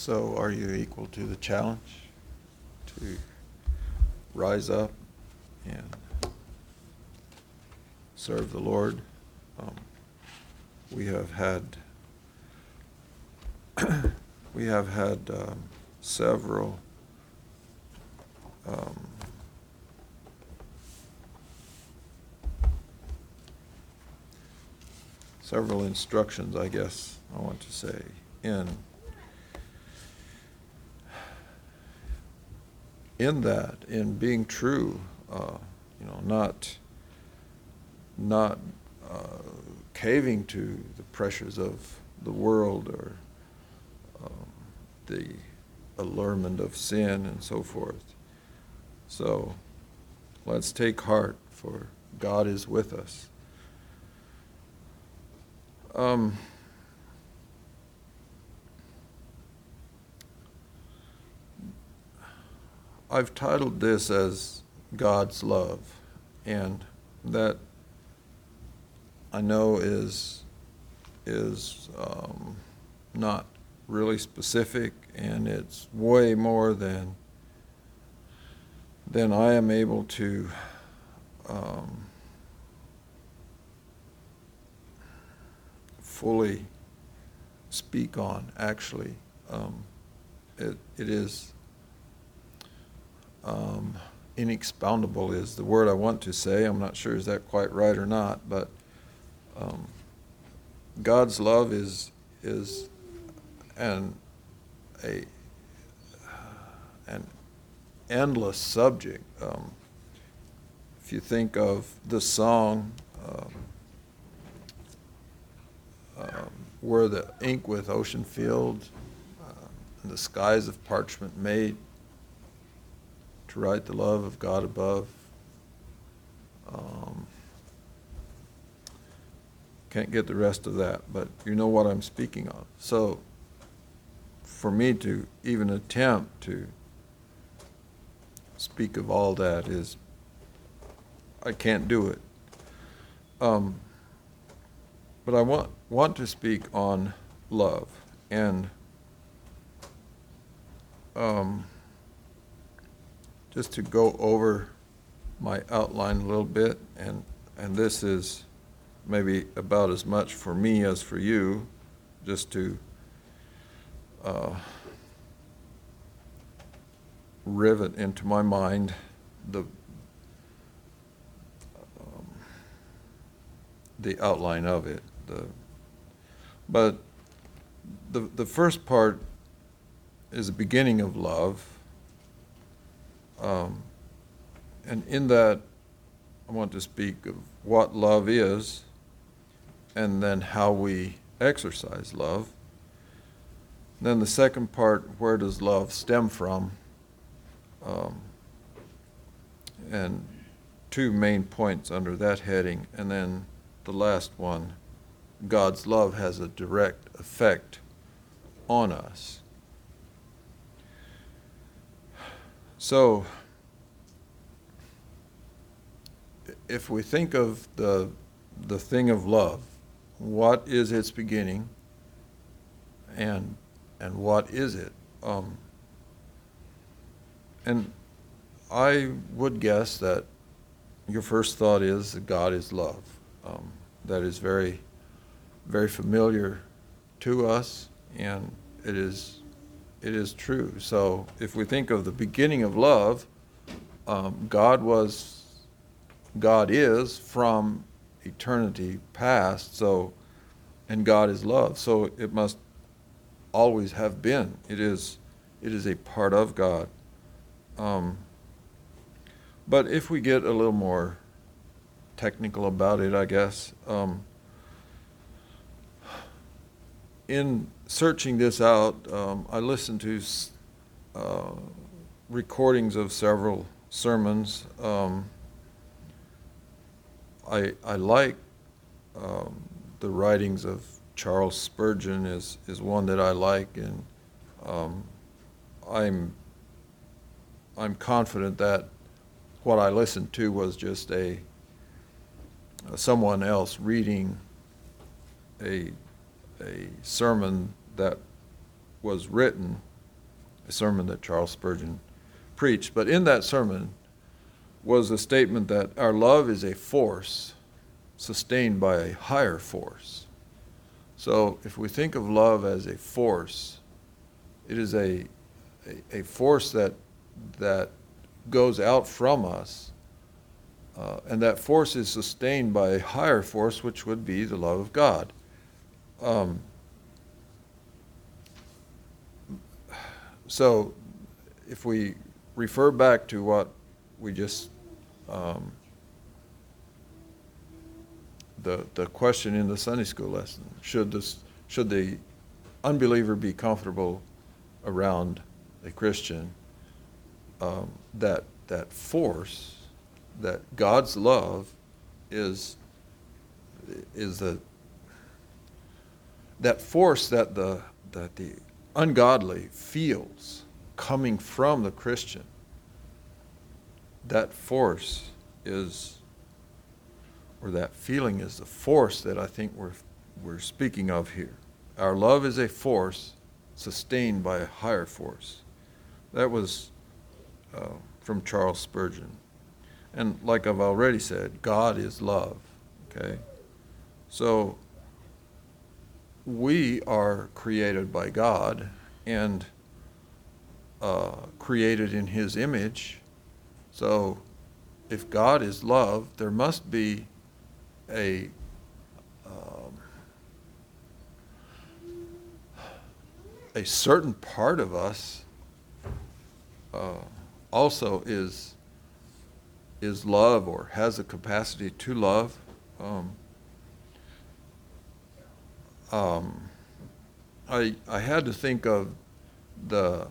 So are you equal to the challenge to rise up and serve the Lord? Um, We have had, we have had um, several um, several instructions, I guess, I want to say, in in that, in being true, uh, you know, not not uh, caving to the pressures of the world or um, the allurement of sin and so forth. So let's take heart, for God is with us. Um, I've titled this as God's Love, and that I know is is um, not really specific, and it's way more than than I am able to um, fully speak on. Actually, um, it it is um, inexpoundable is the word I want to say. I'm not sure is that quite right or not, but um, God's love is is an a an endless subject. Um, if you think of the song um, um, "Where the ink with ocean fields, uh, and the skies of parchment made," to write the love of God above. Um, can't get the rest of that, but you know what I'm speaking of. So, for me to even attempt to speak of all that is, I can't do it. Um, but I want want to speak on love and um, just to go over my outline a little bit, and and this is maybe about as much for me as for you, just to uh, rivet into my mind the um, the outline of it. The but the the first part is the beginning of love. Um, and in that, I want to speak of what love is and then how we exercise love. Then the second part, where does love stem from? Um, and two main points under that heading. And then the last one, God's love has a direct effect on us. So, if we think of the, the thing of love, what is its beginning and, and what is it? Um, and I would guess that your first thought is that God is love. Um, that is very, very familiar to us, and it is it is true. So if we think of the beginning of love, um, God was, God is from eternity past. So, and God is love. So it must always have been. It is, it is a part of God. Um, but if we get a little more technical about it, I guess. Um, in searching this out, um, I listened to uh, recordings of several sermons. Um, I, I like um, the writings of Charles Spurgeon is, is one that I like, and um, I'm I'm confident that what I listened to was just a someone else reading a a sermon that was written a sermon that Charles Spurgeon preached. But in that sermon was a statement that our love is a force sustained by a higher force. So if we think of love as a force, it is a, a, a force that, that goes out from us, uh, and that force is sustained by a higher force, which would be the love of God. Um, so if we refer back to what we just um, the the question in the Sunday school lesson should this should the unbeliever be comfortable around a Christian um, that that force that God's love is is the that force that the that the ungodly feels coming from the Christian that force is, or that feeling is the force that I think we're, we're speaking of here. Our love is a force sustained by a higher force. That was uh, from Charles Spurgeon. And like I've already said, God is love. Okay? So we are created by God and uh, created in His image so, if God is love, there must be a um, a certain part of us uh, also is is love or has a capacity to love. Um, um, I I had to think of the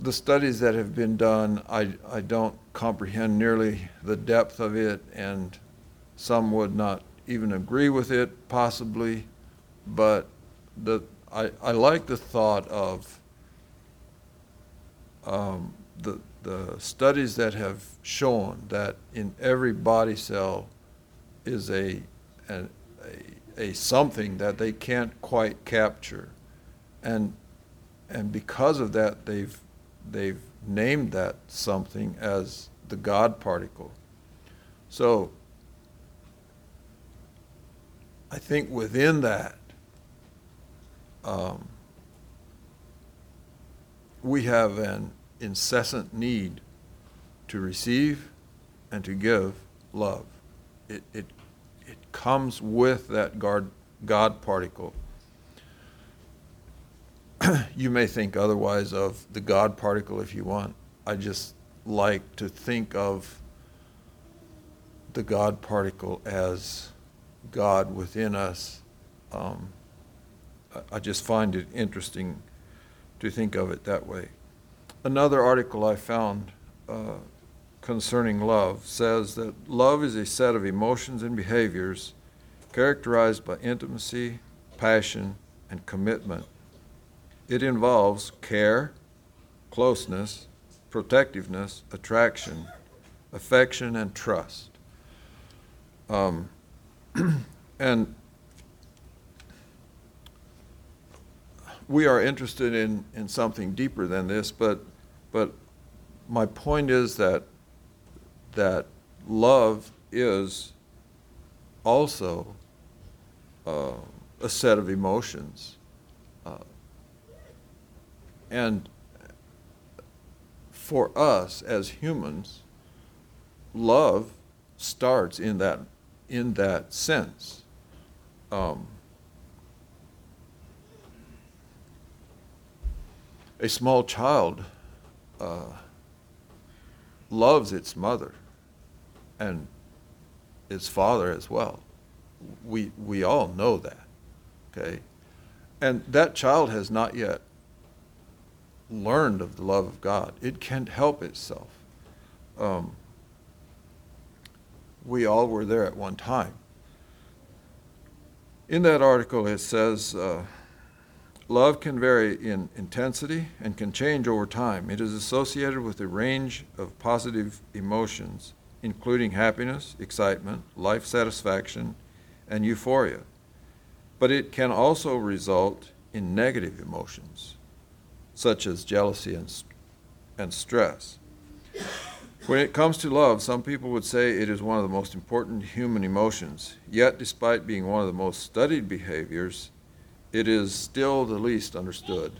the studies that have been done, I, I don't comprehend nearly the depth of it, and some would not even agree with it, possibly. But the, I, I like the thought of um, the, the studies that have shown that in every body cell is a, a, a, something that they can't quite capture. And, and because of that, they've they've named that something as the God particle. So I think within that, um, we have an incessant need to receive and to give love. It, it comes with that God, God particle. you may think otherwise of the God particle if you want. I just like to think of the God particle as God within us. Um, I, I just find it interesting to think of it that way. Another article I found uh, concerning love says that love is a set of emotions and behaviors characterized by intimacy, passion, and commitment it involves care, closeness, protectiveness, attraction, affection, and trust. Um, and we are interested in, in something deeper than this, but, but my point is that, that love is also uh, a set of emotions and for us as humans, love starts in that in that sense. Um, a small child uh, loves its mother and its father as well. We we all know that, okay, and that child has not yet learned of the love of God. It can't help itself. Um, we all were there at one time. In that article, it says uh, love can vary in intensity and can change over time. It is associated with a range of positive emotions, including happiness, excitement, life satisfaction, and euphoria. But it can also result in negative emotions, such as jealousy and, and stress. When it comes to love, some people would say it is one of the most important human emotions. Yet, despite being one of the most studied behaviors, it is still the least understood.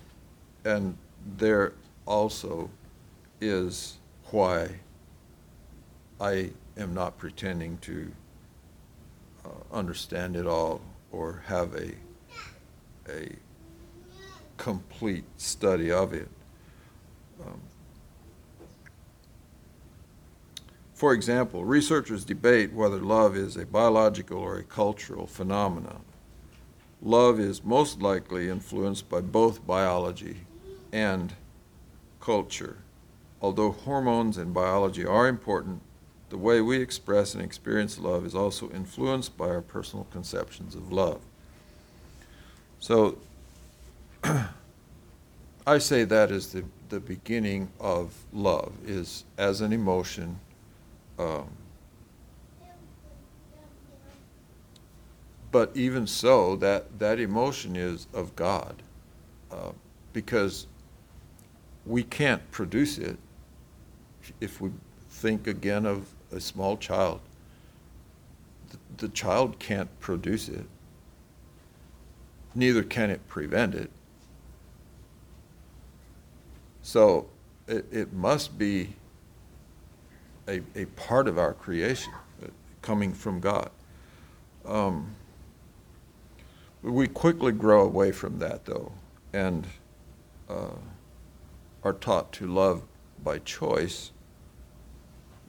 And there also is why I am not pretending to uh, understand it all or have a, a complete study of it. Um, for example, researchers debate whether love is a biological or a cultural phenomenon. Love is most likely influenced by both biology and culture. Although hormones and biology are important, the way we express and experience love is also influenced by our personal conceptions of love. So I say that is the, the beginning of love, is as an emotion. Um, but even so, that, that emotion is of God uh, because we can't produce it if we think again of a small child. The, child can't produce it, neither can it prevent it. So it, it must be a, a part of our creation uh, coming from God. Um, we quickly grow away from that, though, and uh, are taught to love by choice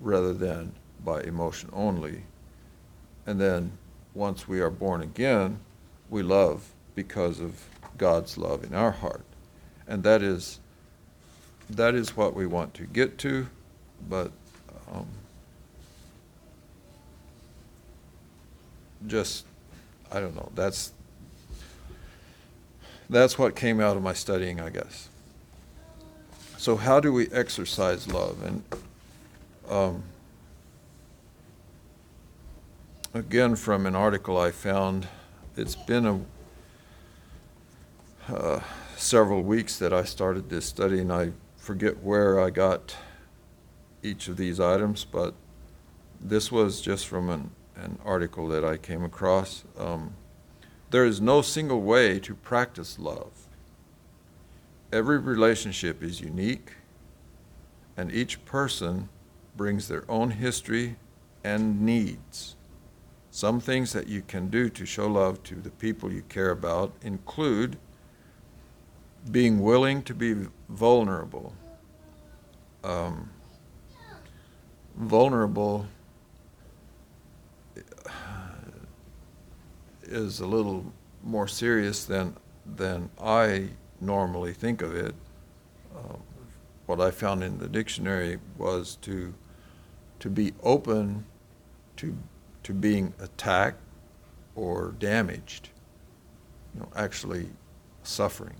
rather than by emotion only. And then once we are born again, we love because of God's love in our heart. And that is that is what we want to get to, but um, just I don't know. That's that's what came out of my studying, I guess. So how do we exercise love? And um, again, from an article I found, it's been a uh, several weeks that I started this study, and I forget where I got each of these items, but this was just from an, an article that I came across. Um, there is no single way to practice love. Every relationship is unique, and each person brings their own history and needs. Some things that you can do to show love to the people you care about include being willing to be vulnerable. Um, vulnerable is a little more serious than than I normally think of it. Uh, what I found in the dictionary was to to be open to to being attacked or damaged, you know, actually suffering,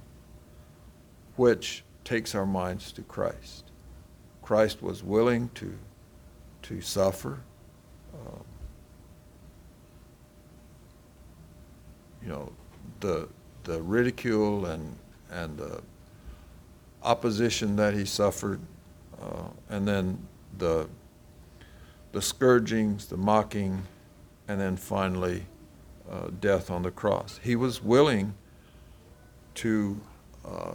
which takes our minds to Christ. Christ was willing to to suffer. Um, you know, the the ridicule and and the opposition that he suffered, uh, and then the the scourgings, the mocking, and then finally uh, death on the cross. He was willing to uh,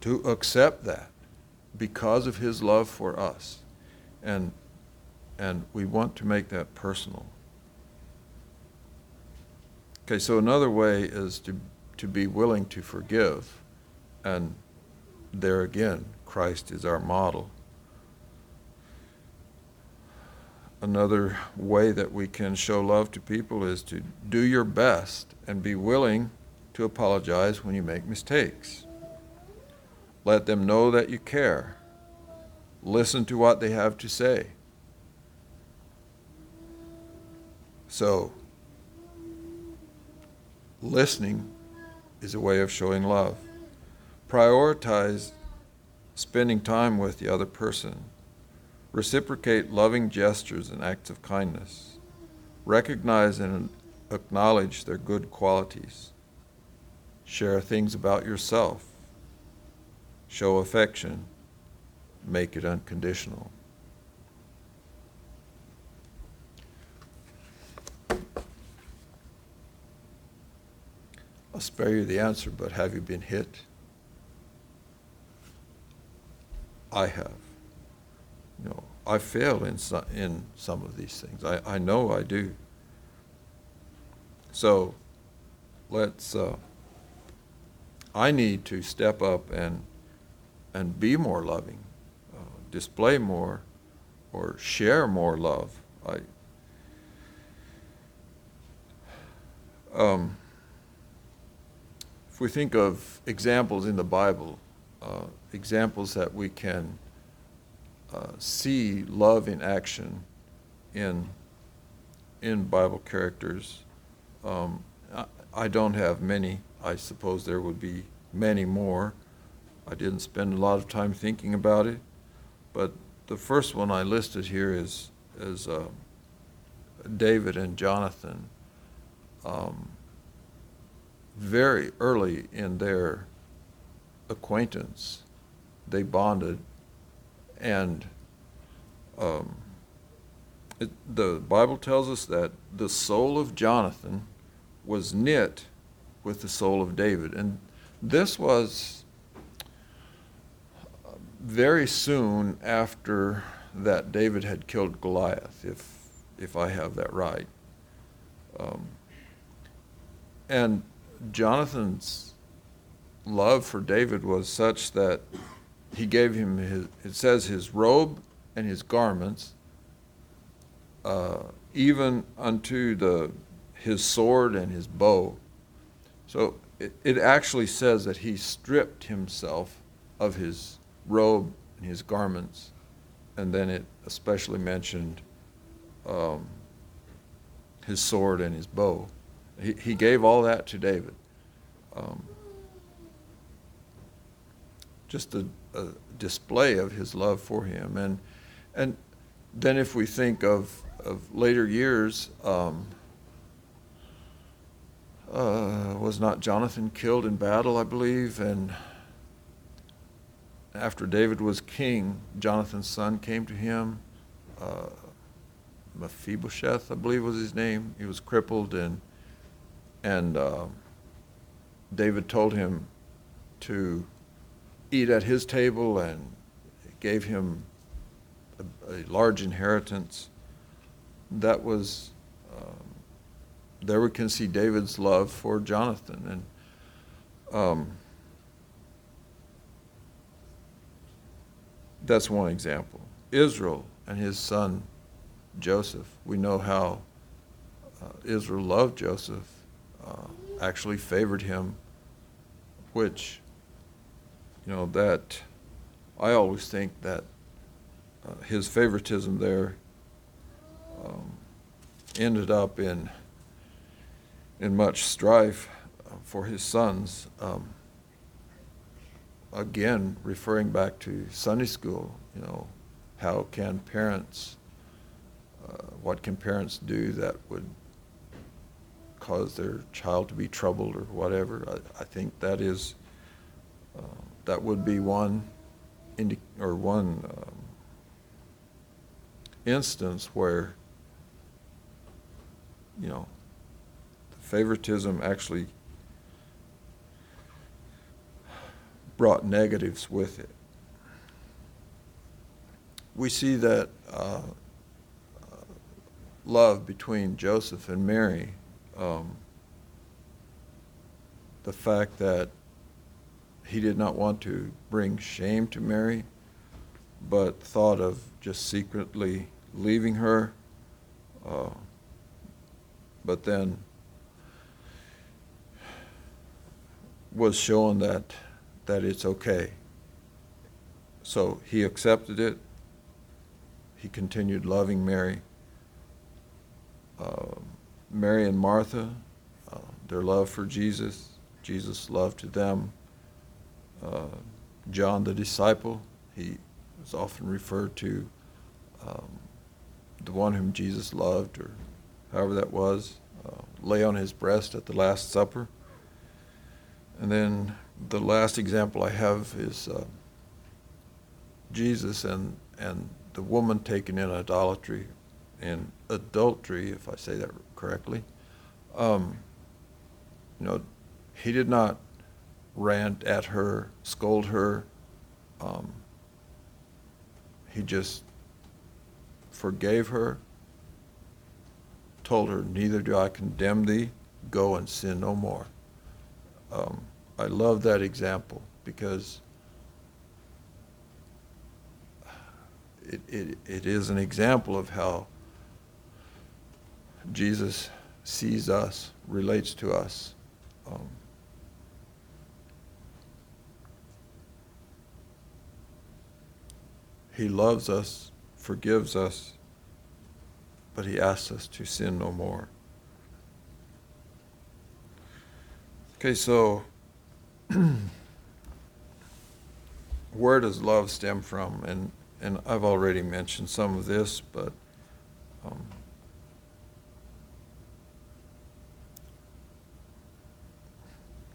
to accept that because of his love for us, and and we want to make that personal. Okay, so another way is to to be willing to forgive, and there again, Christ is our model. Another way that we can show love to people is to do your best and be willing to apologize when you make mistakes. Let them know that you care. Listen to what they have to say. So, listening is a way of showing love. Prioritize spending time with the other person. Reciprocate loving gestures and acts of kindness. Recognize and acknowledge their good qualities. share things about yourself, show affection, make it unconditional. I'll spare you the answer, but have you been hit? I have. I fail in some, in some of these things. I, I know I do. So let's, uh, I need to step up and, and be more loving, uh, display more, or share more love. I, um, if we think of examples in the Bible, uh, examples that we can uh, see love in action in in Bible characters. Um, I, I don't have many. I suppose there would be many more. I didn't spend a lot of time thinking about it, but the first one I listed here is is uh, David and Jonathan. Um, very early in their acquaintance, they bonded, and um, it, the Bible tells us that the soul of Jonathan was knit with the soul of David, and this was very soon after that David had killed Goliath, if if I have that right. Um, and Jonathan's love for David was such that he gave him his, it says, his robe and his garments, uh, even unto the, his sword and his bow. So it, it actually says that he stripped himself of his robe and his garments, and then it especially mentioned um, his sword and his bow. He, he gave all that to David. Um, just a, a, display of his love for him. And, and then if we think of, of later years, um, uh, was not Jonathan killed in battle, I believe? And after David was king, Jonathan's son came to him. Uh, Mephibosheth, I believe was his name. He was crippled and and uh, David told him to eat at his table and gave him a, a large inheritance. That was, um, there we can see David's love for Jonathan. And um, that's one example. Israel and his son Joseph. We know how uh, Israel loved Joseph uh, actually favored him, which, you know, that I always think that uh, his favoritism there um, ended up in in much strife uh, for his sons. Um, again, referring back to Sunday school, you know, how can parents, uh, what can parents do that would cause their child to be troubled or whatever. I, I think that is uh, that would be one indi- or one um, instance where you know the favoritism actually brought negatives with it. We see that uh, love between Joseph and Mary um, the fact that he did not want to bring shame to Mary, but thought of just secretly leaving her. Uh, but then was shown that that it's okay. So he accepted it. He continued loving Mary. Um, Mary and Martha, uh, their love for Jesus, Jesus' love to them. Uh, John the disciple, he was often referred to um, the one whom Jesus loved, or however that was, uh, lay on his breast at the Last Supper. And then the last example I have is uh, Jesus and, and the woman taken in idolatry and adultery, if I say that correctly. Um, you know, he did not rant at her, scold her. Um, he just forgave her, told her, Neither do I condemn thee, go and sin no more. Um, I love that example because it, it, it is an example of how Jesus sees us, relates to us. Um, he loves us, forgives us, but he asks us to sin no more. Okay, so where does love stem from? And and I've already mentioned some of this, but um,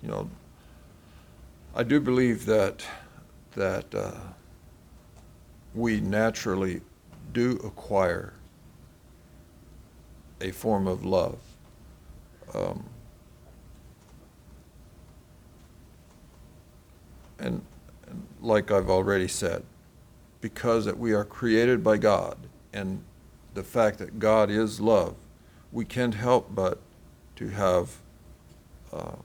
you know, I do believe that that uh, we naturally do acquire a form of love. Um, and, and like I've already said, because that we are created by God and the fact that God is love, we can't help but to have um,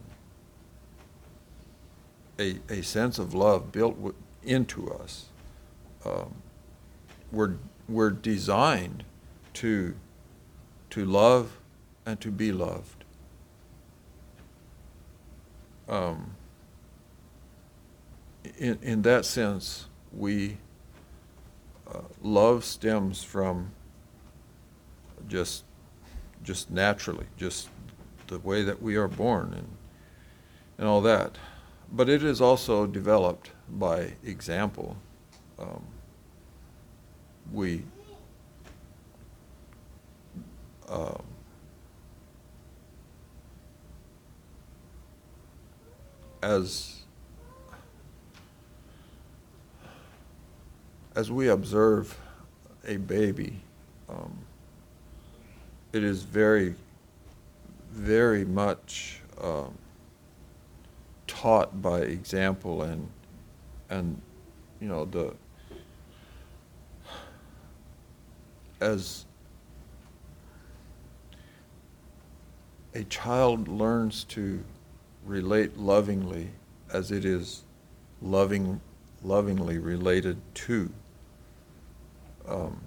a, a sense of love built into us. Um, we're, we're designed to, to love and to be loved. Um, in, in that sense, we uh, love stems from just just naturally, just the way that we are born and and all that. But it is also developed by example. Um, we um, as as we observe a baby, um, it is very, very much um, taught by example and and you know the as a child learns to relate lovingly as it is loving lovingly related to um,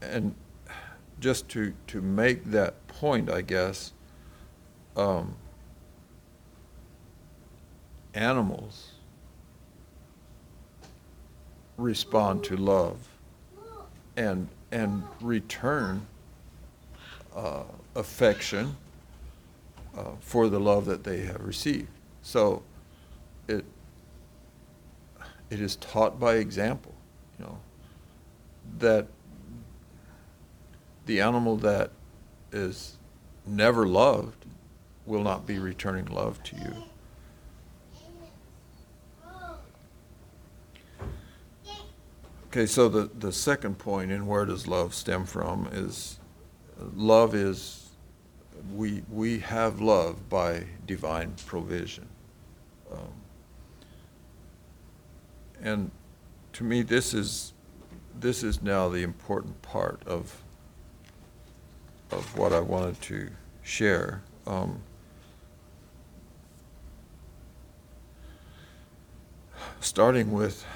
and just to to make that point, I guess, um, animals respond to love and and return uh, affection uh, for the love that they have received. So it it is taught by example, you know, that the animal that is never loved will not be returning love to you. Okay, so the, the second point in where does love stem from is love is we we have love by divine provision. Um, and to me, this is this is now the important part of of what I wanted to share. Um, starting with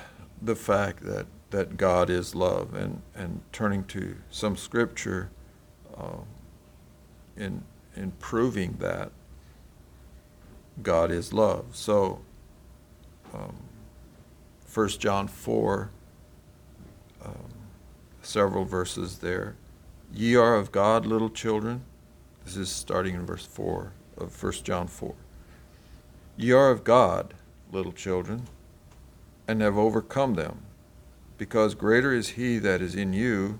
the fact that, that God is love and, and turning to some scripture uh, in, in proving that God is love. So, um, 1 John 4, um, several verses there. Ye are of God, little children. This is starting in verse 4 of 1 John 4. Ye are of God, little children, and have overcome them, because greater is he that is in you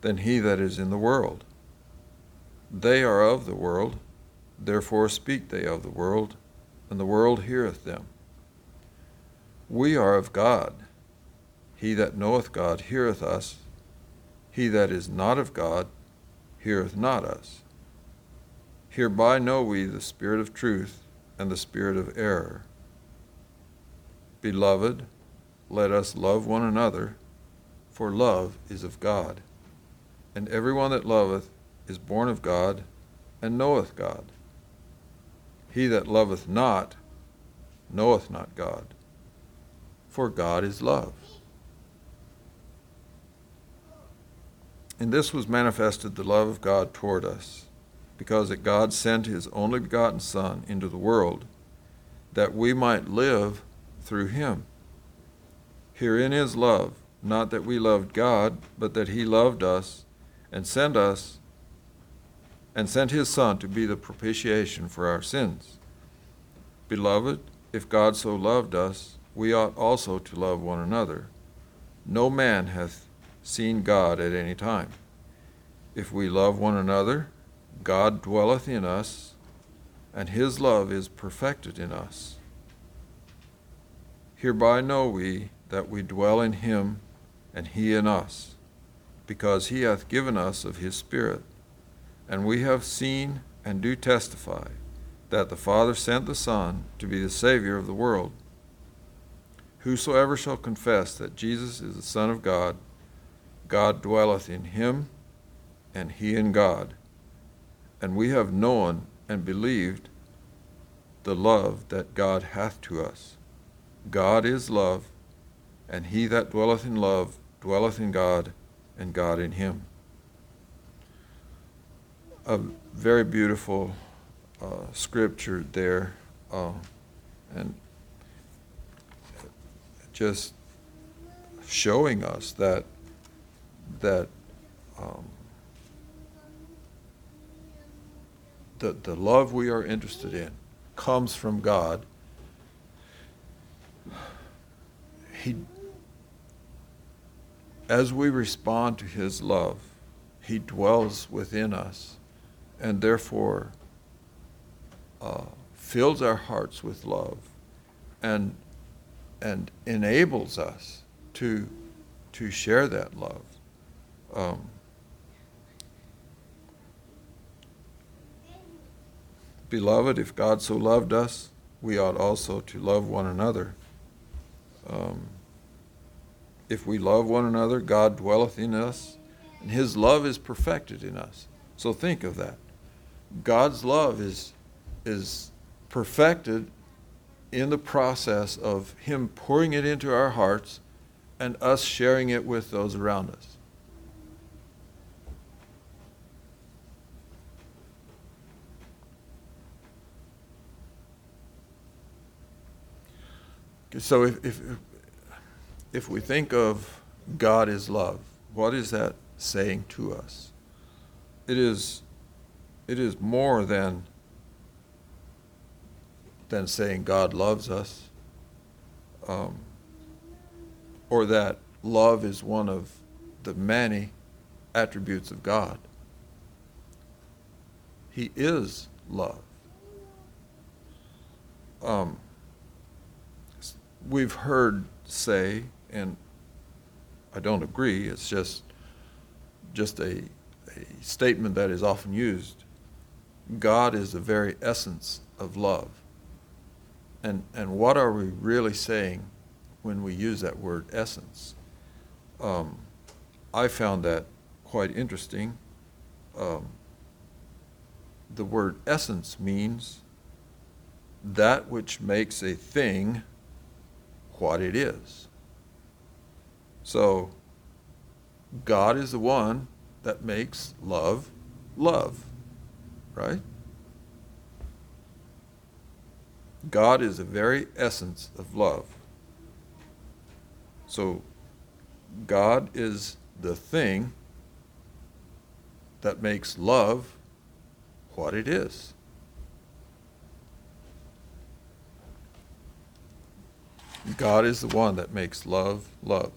than he that is in the world. They are of the world, therefore speak they of the world, and the world heareth them. We are of God. He that knoweth God heareth us. He that is not of God heareth not us. Hereby know we the spirit of truth and the spirit of error. Beloved, let us love one another, for love is of God. And every one that loveth is born of God and knoweth God. He that loveth not knoweth not God, for God is love. In this was manifested the love of God toward us, because that God sent his only begotten Son into the world, that we might live through him. Herein is love, not that we loved God, but that he loved us and sent us and sent his Son to be the propitiation for our sins. Beloved, if God so loved us, we ought also to love one another. No man hath seen God at any time. If we love one another, God dwelleth in us, and his love is perfected in us. Hereby know we that we dwell in him, and he in us, because he hath given us of his Spirit. And we have seen and do testify that the Father sent the Son to be the Savior of the world. Whosoever shall confess that Jesus is the Son of God, God dwelleth in him, and he in God. And we have known and believed the love that God hath to us. God is love, and he that dwelleth in love dwelleth in God, and God in him. A very beautiful uh, scripture there, uh, and just showing us that that um, the, the love we are interested in comes from God. He, as we respond to His love, He dwells within us and therefore uh, fills our hearts with love and, and enables us to, to share that love. Um, Beloved, if God so loved us, we ought also to love one another. Um, if we love one another, God dwelleth in us, and his love is perfected in us. So think of that. God's love is, is perfected in the process of him pouring it into our hearts and us sharing it with those around us. So if, if, if we think of God is love, what is that saying to us? It is, it is more than, than saying God loves us, um, or that love is one of the many attributes of God. He is love. Um, we've heard say, and I don't agree, it's just, just a, a statement that is often used. God is the very essence of love. And, and what are we really saying when we use that word essence? Um, I found that quite interesting. Um, the word essence means that which makes a thing what it is. So, God is the one that makes love love, right? God is the very essence of love. So, God is the thing that makes love what it is. God is the one that makes love love.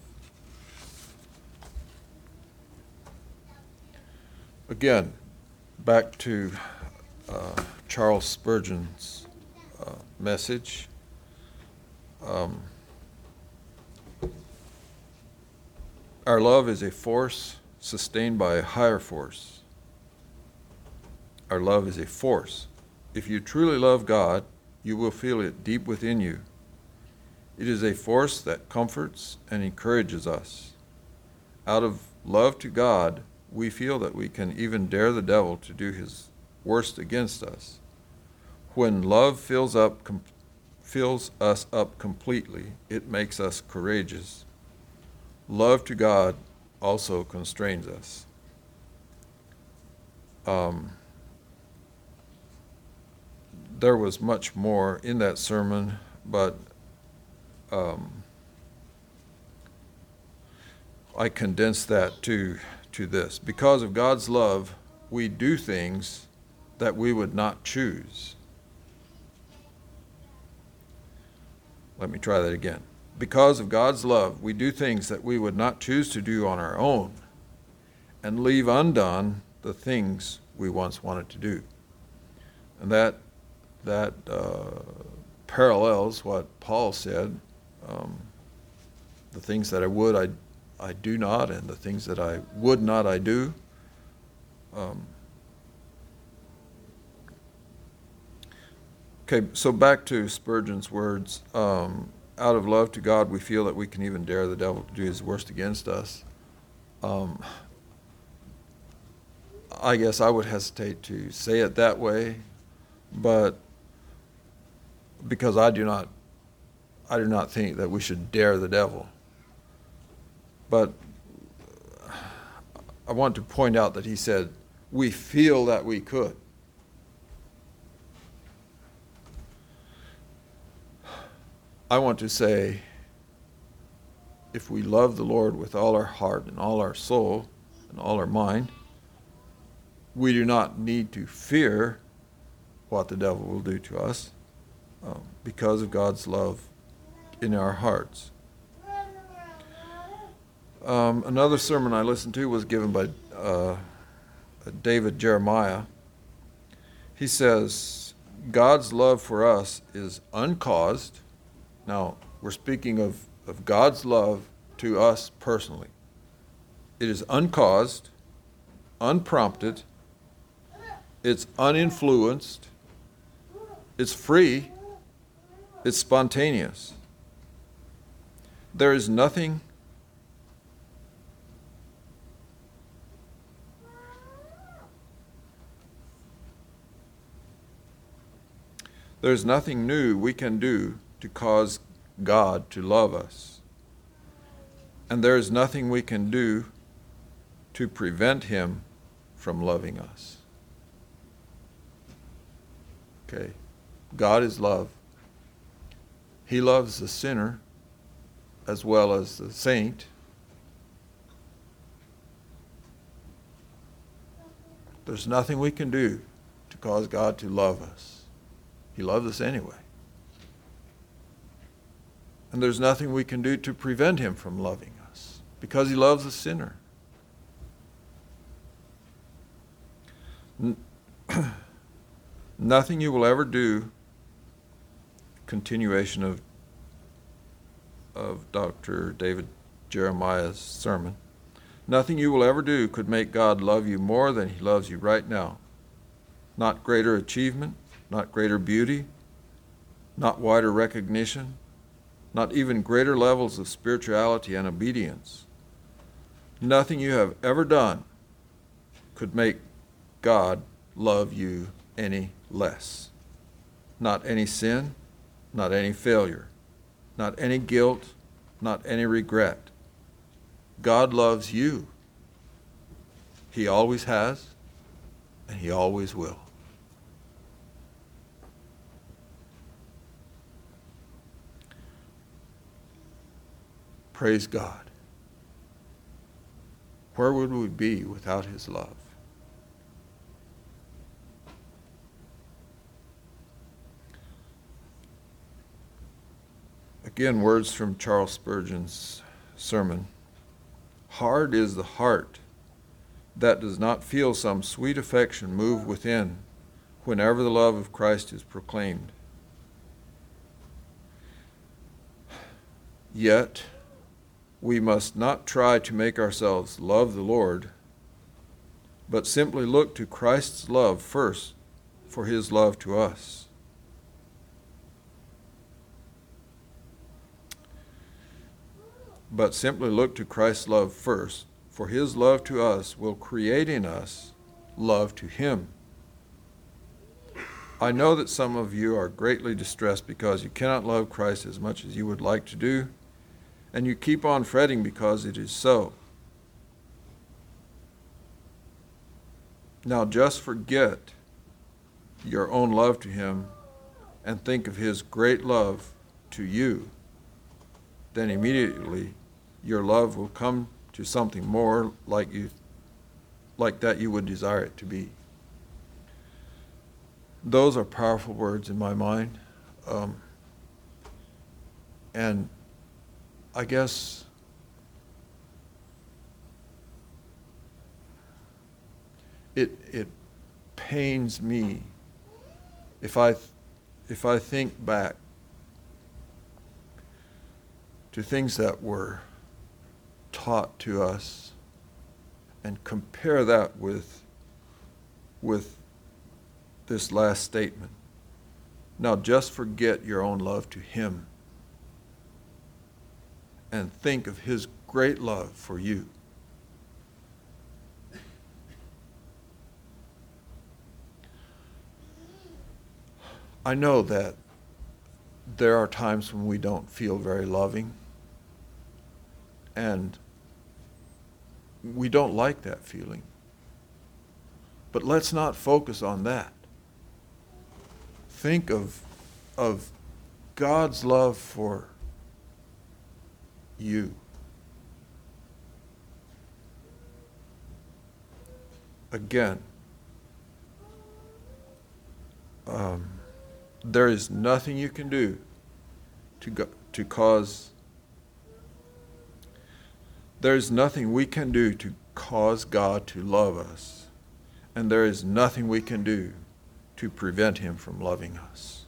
Again, back to uh, Charles Spurgeon's uh, message. Um, our love is a force sustained by a higher force. Our love is a force. If you truly love God, you will feel it deep within you. It is a force that comforts and encourages us. Out of love to God, we feel that we can even dare the devil to do his worst against us. When love fills up com- fills us up completely, it makes us courageous. Love to God also constrains us. Um, there was much more in that sermon, but um, I condensed that to to this. Because of God's love, we do things that we would not choose. Let me try that again. Because of God's love, we do things that we would not choose to do on our own and leave undone the things we once wanted to do. And that, that uh, parallels what Paul said um, the things that I would, I I do not, and the things that I would not, I do. Um, okay, so back to Spurgeon's words. Um, out of love to God, we feel that we can even dare the devil to do his worst against us. Um, I guess I would hesitate to say it that way, but because I do not, I do not think that we should dare the devil. But I want to point out that he said, we feel that we could. I want to say, if we love the Lord with all our heart and all our soul and all our mind, we do not need to fear what the devil will do to us um, because of God's love in our hearts. Um, another sermon I listened to was given by uh, David Jeremiah. He says, God's love for us is uncaused. Now, we're speaking of, of God's love to us personally. It is uncaused, unprompted, it's uninfluenced, it's free, it's spontaneous. There is nothing There's nothing new we can do to cause God to love us. And there is nothing we can do to prevent Him from loving us. Okay? God is love. He loves the sinner as well as the saint. There's nothing we can do to cause God to love us. He loves us anyway. And there's nothing we can do to prevent him from loving us because he loves the sinner. Nothing you will ever do, continuation of, of Dr. David Jeremiah's sermon, nothing you will ever do could make God love you more than he loves you right now. Not greater achievement, not greater beauty, not wider recognition, not even greater levels of spirituality and obedience. Nothing you have ever done could make God love you any less. Not any sin, not any failure, not any guilt, not any regret. God loves you. He always has, and He always will. Praise God. Where would we be without His love? Again, words from Charles Spurgeon's sermon. Hard is the heart that does not feel some sweet affection move within whenever the love of Christ is proclaimed. Yet, we must not try to make ourselves love the Lord, but simply look to Christ's love first for his love to us. But simply look to Christ's love first, for his love to us will create in us love to him. I know that some of you are greatly distressed because you cannot love Christ as much as you would like to do and you keep on fretting because it is so. Now just forget your own love to Him and think of His great love to you. Then immediately your love will come to something more like you like that you would desire it to be. Those are powerful words in my mind. Um, and I guess it it pains me if I if I think back to things that were taught to us and compare that with with this last statement. Now just forget your own love to him and think of his great love for you. I know that there are times when we don't feel very loving, and we don't like that feeling. But let's not focus on that. Think of, of God's love for you. Again, um, there is nothing you can do to, go, to cause, there is nothing we can do to cause God to love us, and there is nothing we can do to prevent Him from loving us.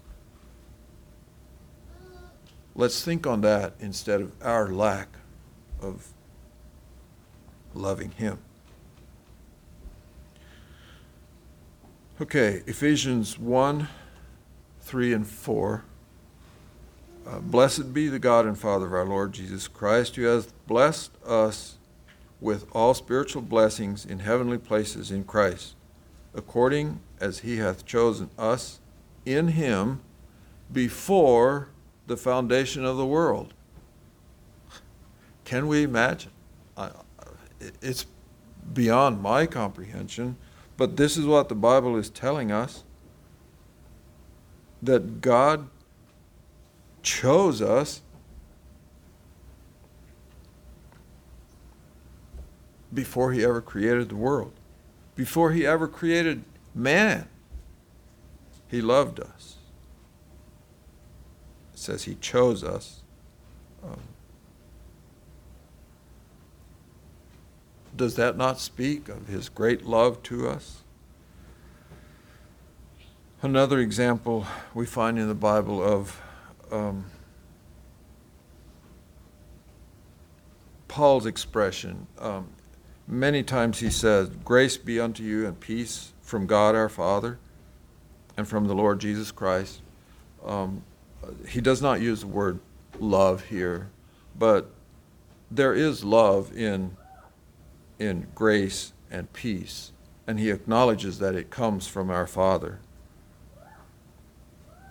Let's think on that instead of our lack of loving Him. Okay, Ephesians 1 3 and 4. Uh, Blessed be the God and Father of our Lord Jesus Christ, who has blessed us with all spiritual blessings in heavenly places in Christ, according as he hath chosen us in him before the foundation of the world. Can we imagine? it's beyond my comprehension, but this is what the Bible is telling us that God chose us before he ever created the world, before he ever created man. He loved us says he chose us. Um, does that not speak of his great love to us? Another example we find in the Bible of um, Paul's expression. Um, many times he says, Grace be unto you and peace from God our Father and from the Lord Jesus Christ. Um, he does not use the word love here, but there is love in, in grace and peace, and he acknowledges that it comes from our Father.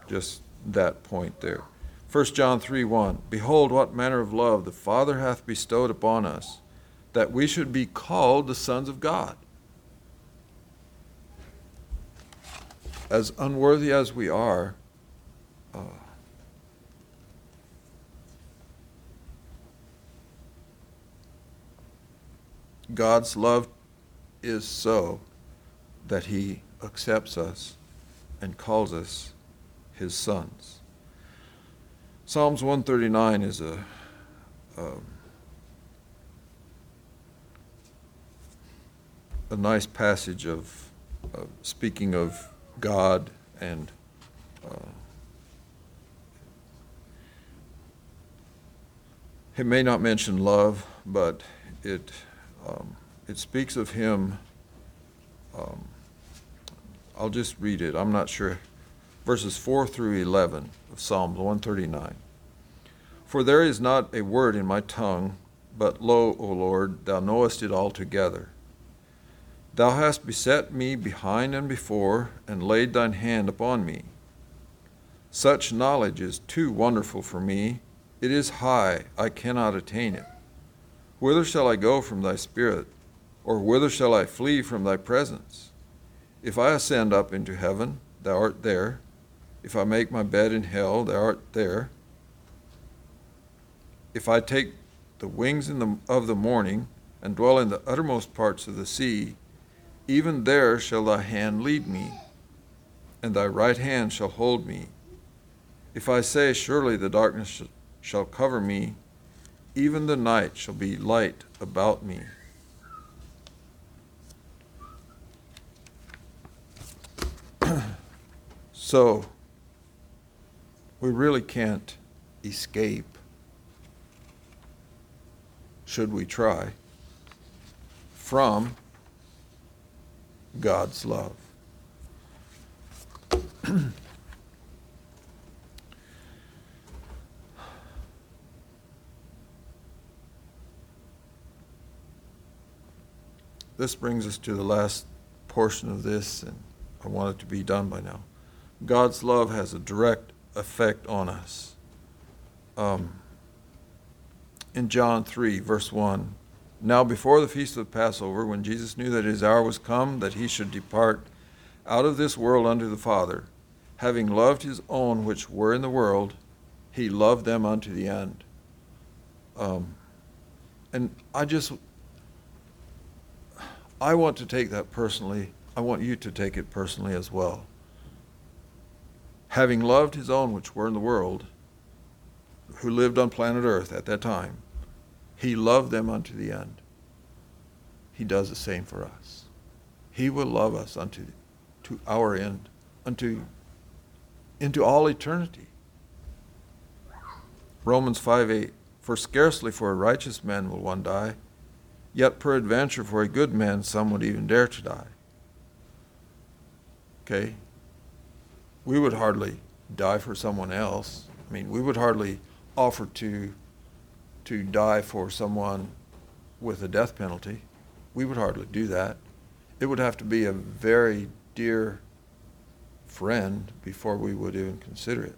Just that point there. 1 John 3 1 Behold, what manner of love the Father hath bestowed upon us, that we should be called the sons of God. As unworthy as we are, uh, God's love is so that he accepts us and calls us his sons. Psalms 139 is a, a a nice passage of, of speaking of God and uh, it may not mention love, but it um, it speaks of him. Um, I'll just read it. I'm not sure. Verses 4 through 11 of Psalms 139. For there is not a word in my tongue, but lo, O Lord, thou knowest it altogether. Thou hast beset me behind and before, and laid thine hand upon me. Such knowledge is too wonderful for me. It is high, I cannot attain it. Whither shall I go from thy spirit? Or whither shall I flee from thy presence? If I ascend up into heaven, thou art there. If I make my bed in hell, thou art there. If I take the wings the, of the morning and dwell in the uttermost parts of the sea, even there shall thy hand lead me, and thy right hand shall hold me. If I say, Surely the darkness sh- shall cover me, even the night shall be light about me. so, we really can't escape, should we try, from God's love. this brings us to the last portion of this, and I want it to be done by now. God's love has a direct effect on us. Um, in John 3, verse 1, now before the feast of Passover, when Jesus knew that his hour was come, that he should depart out of this world unto the Father, having loved his own which were in the world, he loved them unto the end. Um, and I just I want to take that personally. I want you to take it personally as well. Having loved his own which were in the world, who lived on planet Earth at that time, he loved them unto the end. He does the same for us. He will love us unto to our end, unto into all eternity. Romans 5 8. For scarcely for a righteous man will one die Yet peradventure for a good man some would even dare to die. Okay? We would hardly die for someone else. I mean, we would hardly offer to to die for someone with a death penalty. We would hardly do that. It would have to be a very dear friend before we would even consider it.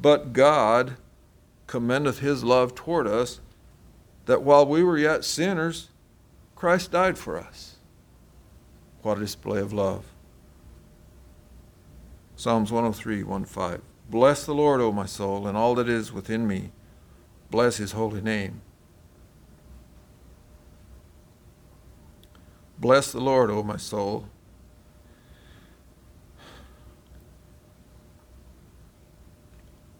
But God commendeth his love toward us that while we were yet sinners, Christ died for us. What a display of love. Psalms 103, 1 5. Bless the Lord, O my soul, and all that is within me. Bless his holy name. Bless the Lord, O my soul.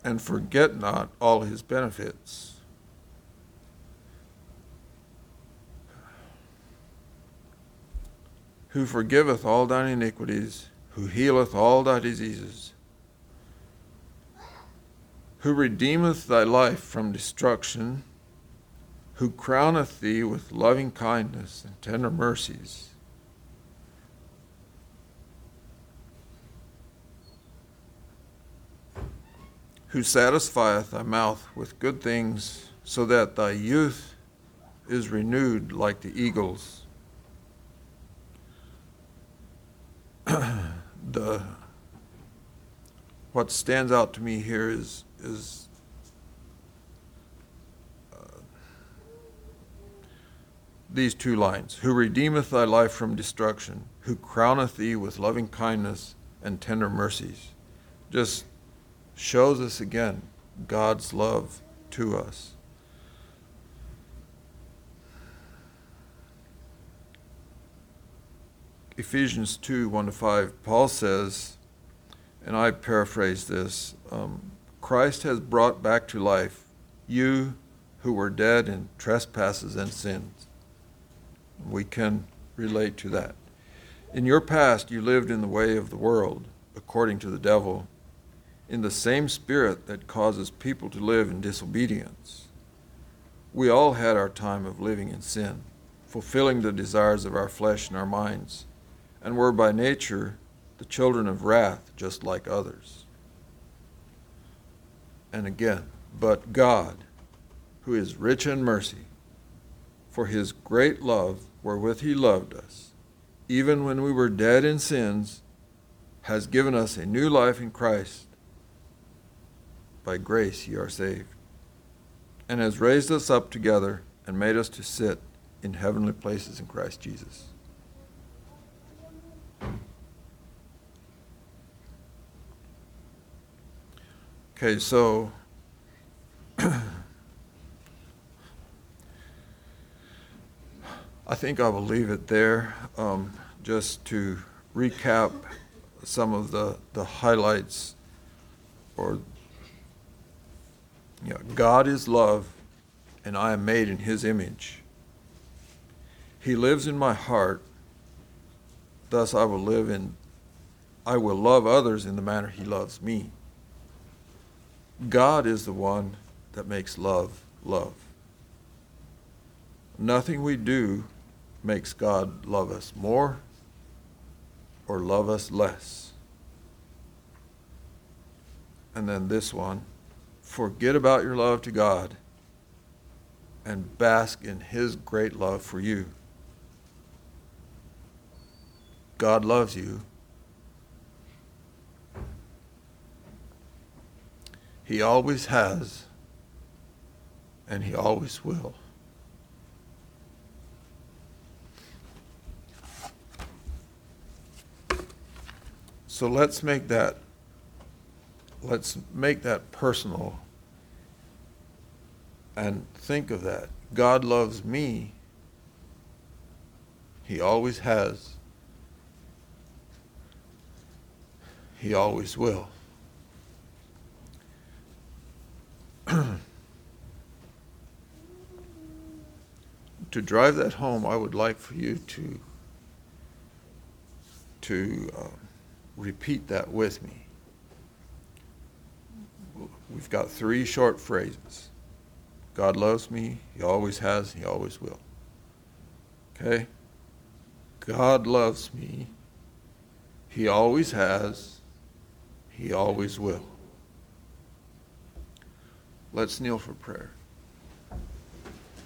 And forget not all his benefits who forgiveth all thine iniquities, who healeth all thy diseases, who redeemeth thy life from destruction, who crowneth thee with loving kindness and tender mercies. Who satisfieth thy mouth with good things, so that thy youth is renewed like the eagles. the what stands out to me here is is uh, these two lines. Who redeemeth thy life from destruction who crowneth thee with loving kindness and tender mercies. Just shows us again god's love to us Ephesians 2 1 to 5, Paul says, and I paraphrase this um, Christ has brought back to life you who were dead in trespasses and sins. We can relate to that. In your past, you lived in the way of the world, according to the devil, in the same spirit that causes people to live in disobedience. We all had our time of living in sin, fulfilling the desires of our flesh and our minds, and were by nature the children of wrath, just like others. And again, but God, who is rich in mercy, for his great love wherewith he loved us, even when we were dead in sins, has given us a new life in Christ. By grace ye are saved, and has raised us up together and made us to sit in heavenly places in Christ Jesus. Okay, so I think I will leave it there um, just to recap some of the, the highlights or you know, God is love and I am made in his image. He lives in my heart, thus I will live in I will love others in the manner he loves me. God is the one that makes love love. Nothing we do makes God love us more or love us less. And then this one forget about your love to God and bask in His great love for you. God loves you. He always has, and He always will. So let's make that let's make that personal and think of that. God loves me. He always has. He always will. to drive that home, I would like for you to to uh, repeat that with me. We've got three short phrases. God loves me, He always has, He always will. Okay? God loves me, He always has, He always will. Let's kneel for prayer.